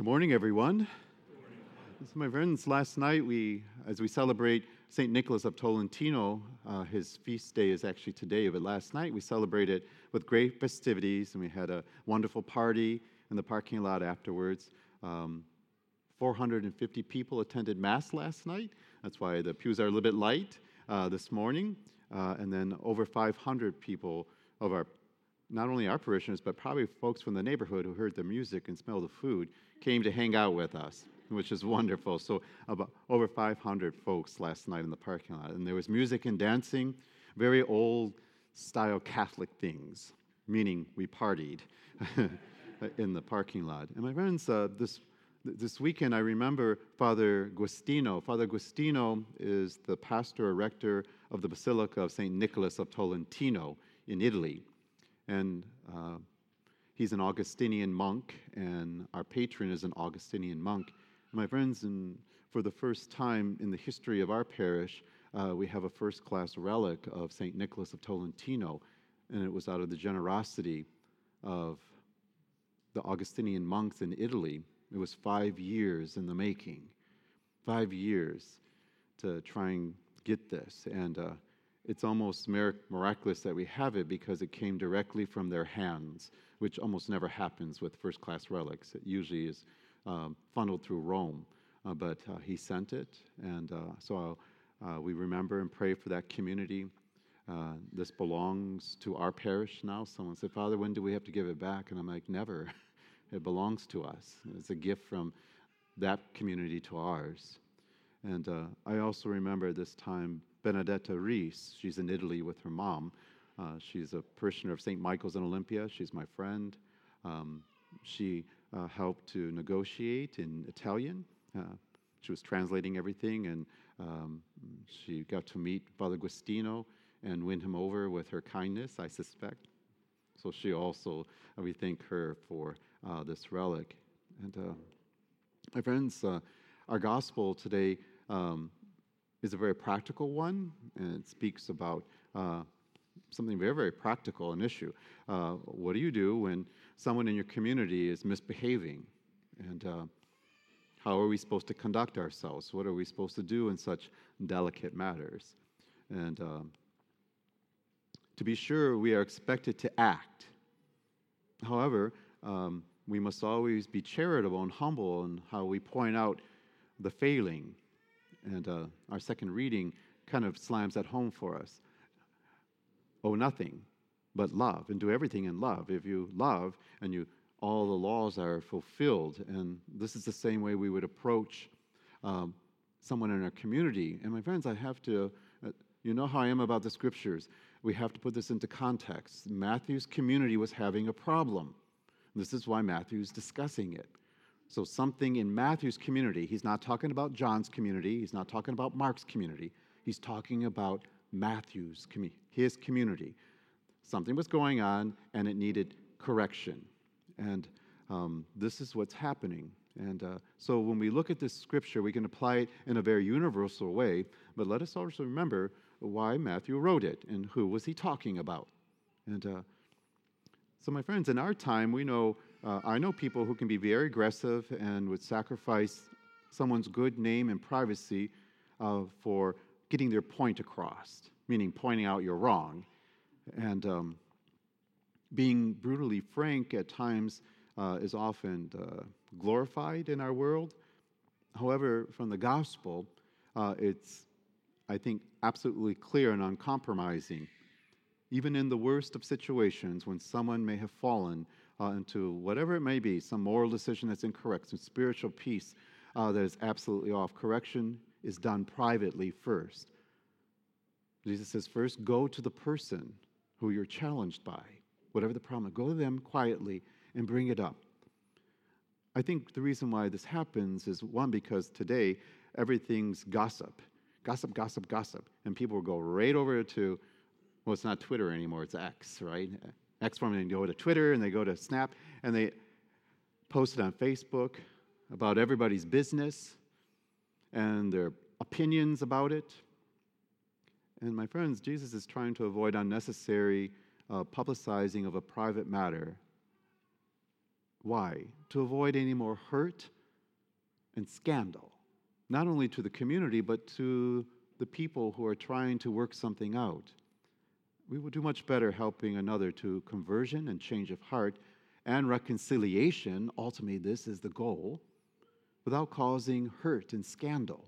Good morning, everyone. So my friends, last night we, as we celebrate St. Nicholas of Tolentino, uh, his feast day is actually today, but last night we celebrated with great festivities and we had a wonderful party in the parking lot afterwards. Um, 450 people attended Mass last night. That's why the pews are a little bit light uh, this morning. Uh, and then over 500 people of our not only our parishioners, but probably folks from the neighborhood who heard the music and smelled the food came to hang out with us, which is wonderful. So, about over 500 folks last night in the parking lot. And there was music and dancing, very old style Catholic things, meaning we partied in the parking lot. And my friends, uh, this this weekend, I remember Father Guastino. Father Guastino is the pastor or rector of the Basilica of St. Nicholas of Tolentino in Italy. And uh, he's an Augustinian monk, and our patron is an Augustinian monk. My friends, and for the first time in the history of our parish, uh, we have a first class relic of St. Nicholas of Tolentino, and it was out of the generosity of the Augustinian monks in Italy. It was five years in the making, five years to try and get this. And uh, it's almost miraculous that we have it because it came directly from their hands, which almost never happens with first class relics. It usually is um, funneled through Rome. Uh, but uh, he sent it, and uh, so uh, we remember and pray for that community. Uh, this belongs to our parish now. Someone said, Father, when do we have to give it back? And I'm like, never. it belongs to us. It's a gift from that community to ours. And I also remember this time Benedetta Reese. She's in Italy with her mom. Uh, she's a parishioner of St. Michael's in Olympia. She's my friend. Um, she uh, helped to negotiate in Italian. Uh, she was translating everything, and um, she got to meet Father Guastino and win him over with her kindness, I suspect. So she also, uh, we thank her for uh, this relic. And uh, my friends, our gospel today um, is a very practical one, and it speaks about uh, something very, very practical, an issue. Uh, what do you do when someone in your community is misbehaving? And uh, how are we supposed to conduct ourselves? What are we supposed to do in such delicate matters? And um, to be sure, we are expected to act. However, um, we must always be charitable and humble in how we point out the failing and uh, our second reading kind of slams that home for us. Oh, nothing but love, and do everything in love. If you love and you all the laws are fulfilled, and this is the same way we would approach um, someone in our community. And my friends, I have to, uh, you know how I am about the scriptures. We have to put this into context. Matthew's community was having a problem. This is why Matthew's discussing it. So, something in Matthew's community, he's not talking about John's community, he's not talking about Mark's community, he's talking about Matthew's community, his community. Something was going on and it needed correction. And um, this is what's happening. And uh, so, when we look at this scripture, we can apply it in a very universal way, but let us also remember why Matthew wrote it and who was he talking about. And uh, so, my friends, in our time, we know uh, I know people who can be very aggressive and would sacrifice someone's good name and privacy uh, for getting their point across, meaning pointing out you're wrong. And um, being brutally frank at times uh, is often uh, glorified in our world. However, from the gospel, uh, it's, I think, absolutely clear and uncompromising. Even in the worst of situations, when someone may have fallen uh, into whatever it may be, some moral decision that's incorrect, some spiritual peace uh, that is absolutely off. Correction is done privately first. Jesus says, first go to the person who you're challenged by, whatever the problem, go to them quietly and bring it up. I think the reason why this happens is one, because today everything's gossip. Gossip, gossip, gossip. And people will go right over to, well, it's not Twitter anymore, it's X, right? Next one, they go to Twitter and they go to Snap and they post it on Facebook about everybody's business and their opinions about it. And my friends, Jesus is trying to avoid unnecessary uh, publicizing of a private matter. Why? To avoid any more hurt and scandal, not only to the community, but to the people who are trying to work something out. We would do much better helping another to conversion and change of heart and reconciliation. Ultimately, this is the goal, without causing hurt and scandal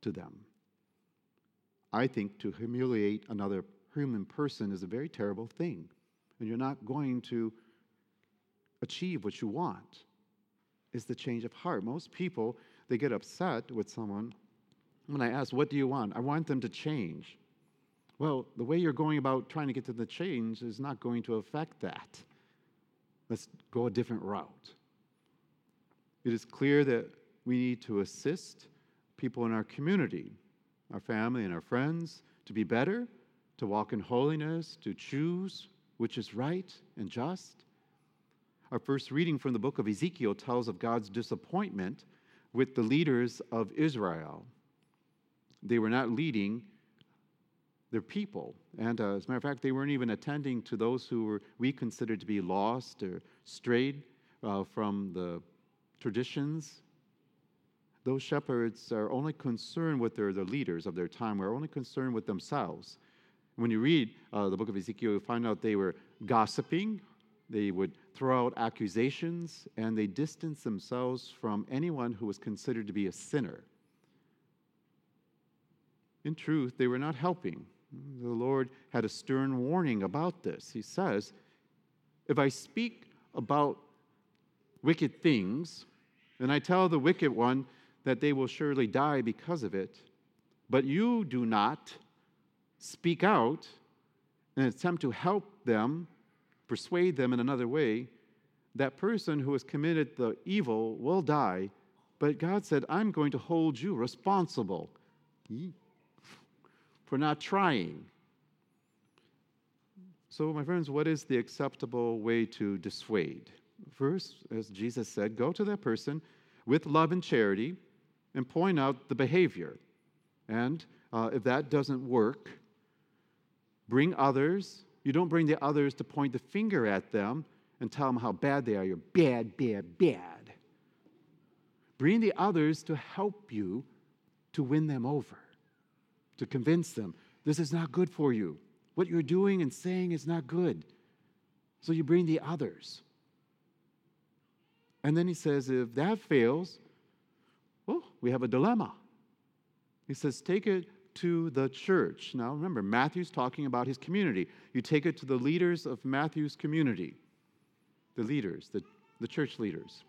to them. I think to humiliate another human person is a very terrible thing, and you're not going to achieve what you want. Is the change of heart. Most people, they get upset with someone when I ask, What do you want? I want them to change. Well, the way you're going about trying to get to the change is not going to affect that. Let's go a different route. It is clear that we need to assist people in our community, our family, and our friends to be better, to walk in holiness, to choose which is right and just. Our first reading from the book of Ezekiel tells of God's disappointment with the leaders of Israel. They were not leading their people. And uh, as a matter of fact, they weren't even attending to those who were we considered to be lost or strayed uh, from the traditions. Those shepherds are only concerned with their, the leaders of their time, were only concerned with themselves. When you read uh, the book of Ezekiel, you find out they were gossiping, they would throw out accusations, and they distanced themselves from anyone who was considered to be a sinner. In truth, they were not helping. The Lord had a stern warning about this. He says, If I speak about wicked things, and I tell the wicked one that they will surely die because of it, but you do not speak out and attempt to help them, persuade them in another way, that person who has committed the evil will die. But God said, I'm going to hold you responsible for not trying. So, my friends, what is the acceptable way to dissuade? First, as Jesus said, go to that person with love and charity and point out the behavior. And uh, if that doesn't work, bring others. You don't bring the others to point the finger at them and tell them how bad they are. You're bad, bad, bad. Bring the others to help you to win them over to convince them this is not good for you. What you're doing and saying is not good. So you bring the others. And then he says, if that fails, well, we have a dilemma. He says, take it to the church. Now remember, Matthew's talking about his community. You take it to the leaders of Matthew's community, the leaders, the, the church leaders.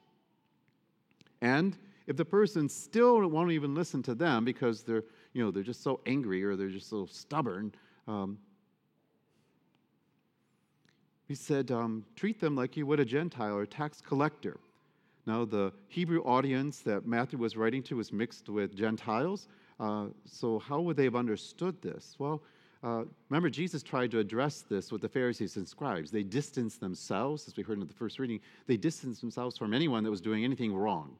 And if the person still won't even listen to them because they're you know, they're just so angry or they're just so stubborn. Um, he said, um, treat them like you would a Gentile or a tax collector. Now, the Hebrew audience that Matthew was writing to was mixed with Gentiles. Uh, so, how would they have understood this? Well, uh, remember, Jesus tried to address this with the Pharisees and scribes. They distanced themselves, as we heard in the first reading, they distanced themselves from anyone that was doing anything wrong.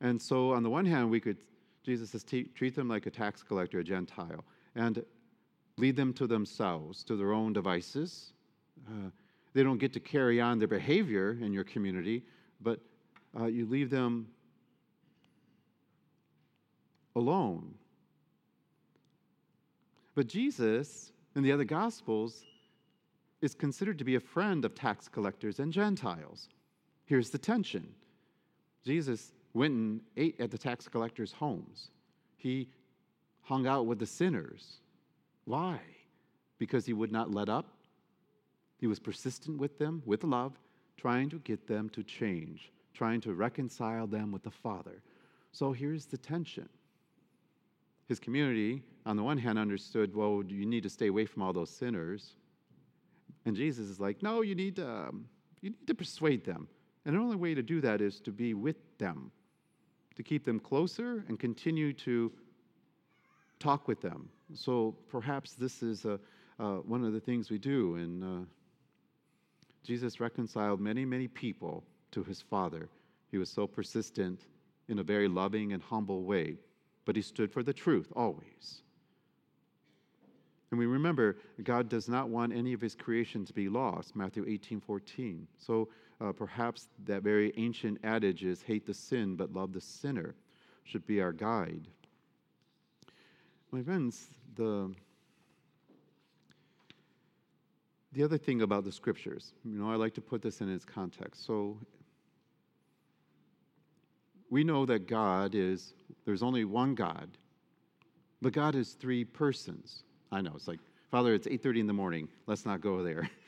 And so, on the one hand, we could Jesus says, treat them like a tax collector, a Gentile, and lead them to themselves, to their own devices. Uh, they don't get to carry on their behavior in your community, but uh, you leave them alone. But Jesus, in the other Gospels, is considered to be a friend of tax collectors and Gentiles. Here's the tension Jesus went and ate at the tax collectors' homes. He hung out with the sinners. Why? Because he would not let up. He was persistent with them, with love, trying to get them to change, trying to reconcile them with the Father. So here's the tension. His community, on the one hand, understood, well, you need to stay away from all those sinners. And Jesus is like, no, you need to, um, you need to persuade them. And the only way to do that is to be with them, to keep them closer and continue to talk with them. So perhaps this is a, uh, one of the things we do. And uh, Jesus reconciled many, many people to his Father. He was so persistent in a very loving and humble way, but he stood for the truth always. And we remember God does not want any of his creation to be lost, Matthew 18 14. So uh, perhaps that very ancient adage is hate the sin but love the sinner should be our guide. My friends, the, the other thing about the scriptures, you know, I like to put this in its context. So we know that God is, there's only one God, but God is three persons. I know, it's like, Father, it's 8.30 in the morning. Let's not go there.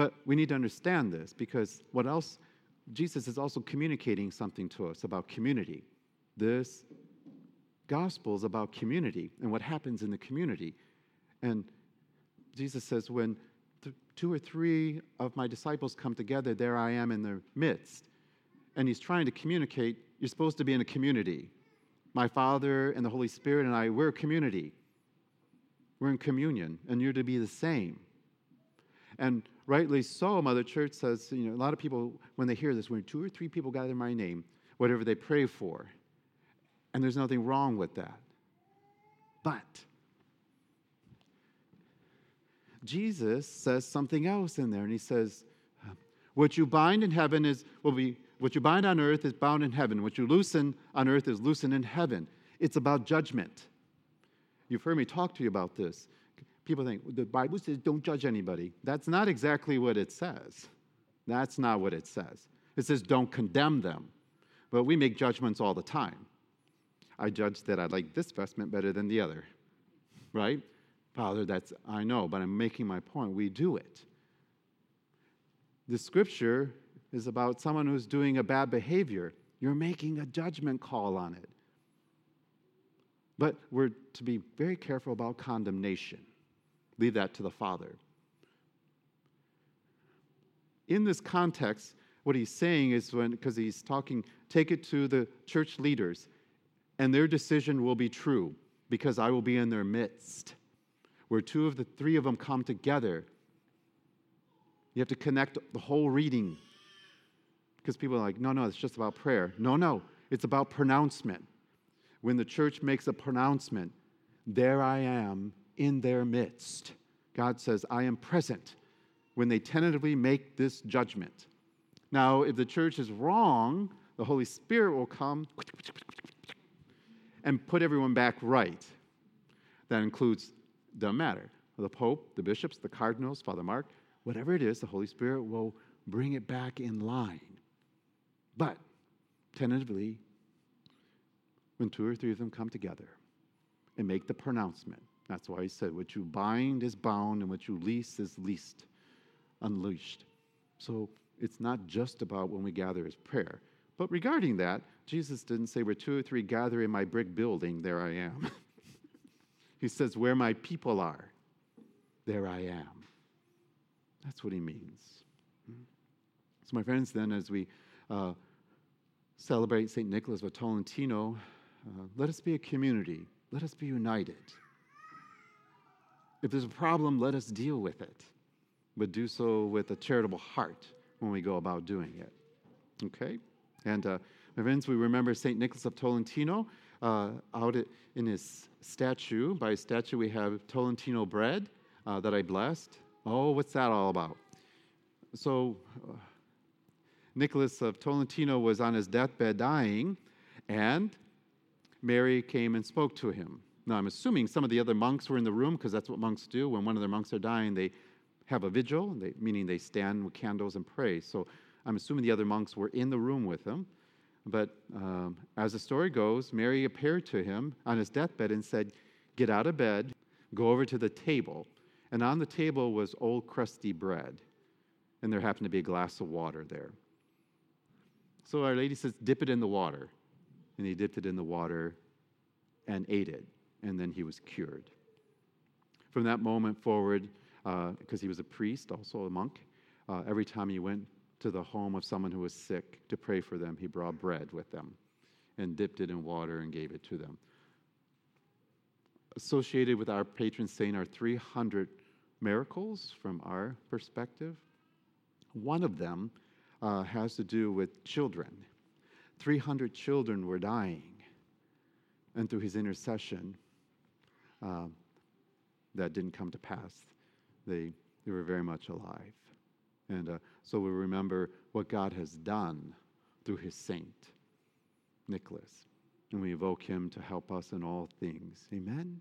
but we need to understand this because what else? Jesus is also communicating something to us about community. This gospel is about community and what happens in the community. And Jesus says, when th- two or three of my disciples come together, there I am in their midst. And he's trying to communicate, you're supposed to be in a community. My Father and the Holy Spirit and I, we're a community. We're in communion, and you're to be the same. And rightly so, Mother Church says, you know, a lot of people, when they hear this, when two or three people gather in my name, whatever they pray for, and there's nothing wrong with that. But Jesus says something else in there, and he says, What you bind in heaven is will be what you bind on earth is bound in heaven. What you loosen on earth is loosened in heaven. It's about judgment. You've heard me talk to you about this. People think the Bible says don't judge anybody. That's not exactly what it says. That's not what it says. It says don't condemn them. But we make judgments all the time. I judge that I like this vestment better than the other. Right? Father, that's I know, but I'm making my point. We do it. The scripture is about someone who's doing a bad behavior. You're making a judgment call on it. But we're to be very careful about condemnation. Leave that to the Father. In this context, what he's saying is when, because he's talking, take it to the church leaders, and their decision will be true, because I will be in their midst. Where two of the three of them come together, you have to connect the whole reading. Because people are like, no, no, it's just about prayer. No, no, it's about pronouncement when the church makes a pronouncement, there I am in their midst. God says, I am present when they tentatively make this judgment. Now, if the church is wrong, the Holy Spirit will come and put everyone back right. That includes, the matter, the Pope, the bishops, the cardinals, Father Mark, whatever it is, the Holy Spirit will bring it back in line. But tentatively, when two or three of them come together and make the pronouncement. That's why he said, What you bind is bound, and what you lease is leased, unleashed. So it's not just about when we gather as prayer. But regarding that, Jesus didn't say, Where two or three gather in my brick building, there I am. he says, Where my people are, there I am. That's what he means. So, my friends, then, as we uh, celebrate St. Nicholas of Tolentino, uh, let us be a community. Let us be united. If there's a problem, let us deal with it, but do so with a charitable heart when we go about doing it. Okay? And uh, my friends, we remember St. Nicholas of Tolentino. Uh, out in his statue, by his statue, we have Tolentino bread uh, that I blessed. Oh, what's that all about? So, uh, Nicholas of Tolentino was on his deathbed dying, and Mary came and spoke to him. Now, I'm assuming some of the other monks were in the room because that's what monks do. When one of their monks are dying, they have a vigil, they, meaning they stand with candles and pray. So I'm assuming the other monks were in the room with him. But um, as the story goes, Mary appeared to him on his deathbed and said, Get out of bed, go over to the table. And on the table was old crusty bread, and there happened to be a glass of water there. So Our Lady says, Dip it in the water and he dipped it in the water and ate it, and then he was cured. From that moment forward, because uh, he was a priest, also a monk, uh, every time he went to the home of someone who was sick to pray for them, he brought bread with them and dipped it in water and gave it to them. Associated with our patron saint are 300 miracles from our perspective. One of them uh, has to do with children 300 children were dying. And through his intercession, uh, that didn't come to pass. They, they were very much alive. And uh, so we remember what God has done through his saint, Nicholas. And we evoke him to help us in all things. Amen.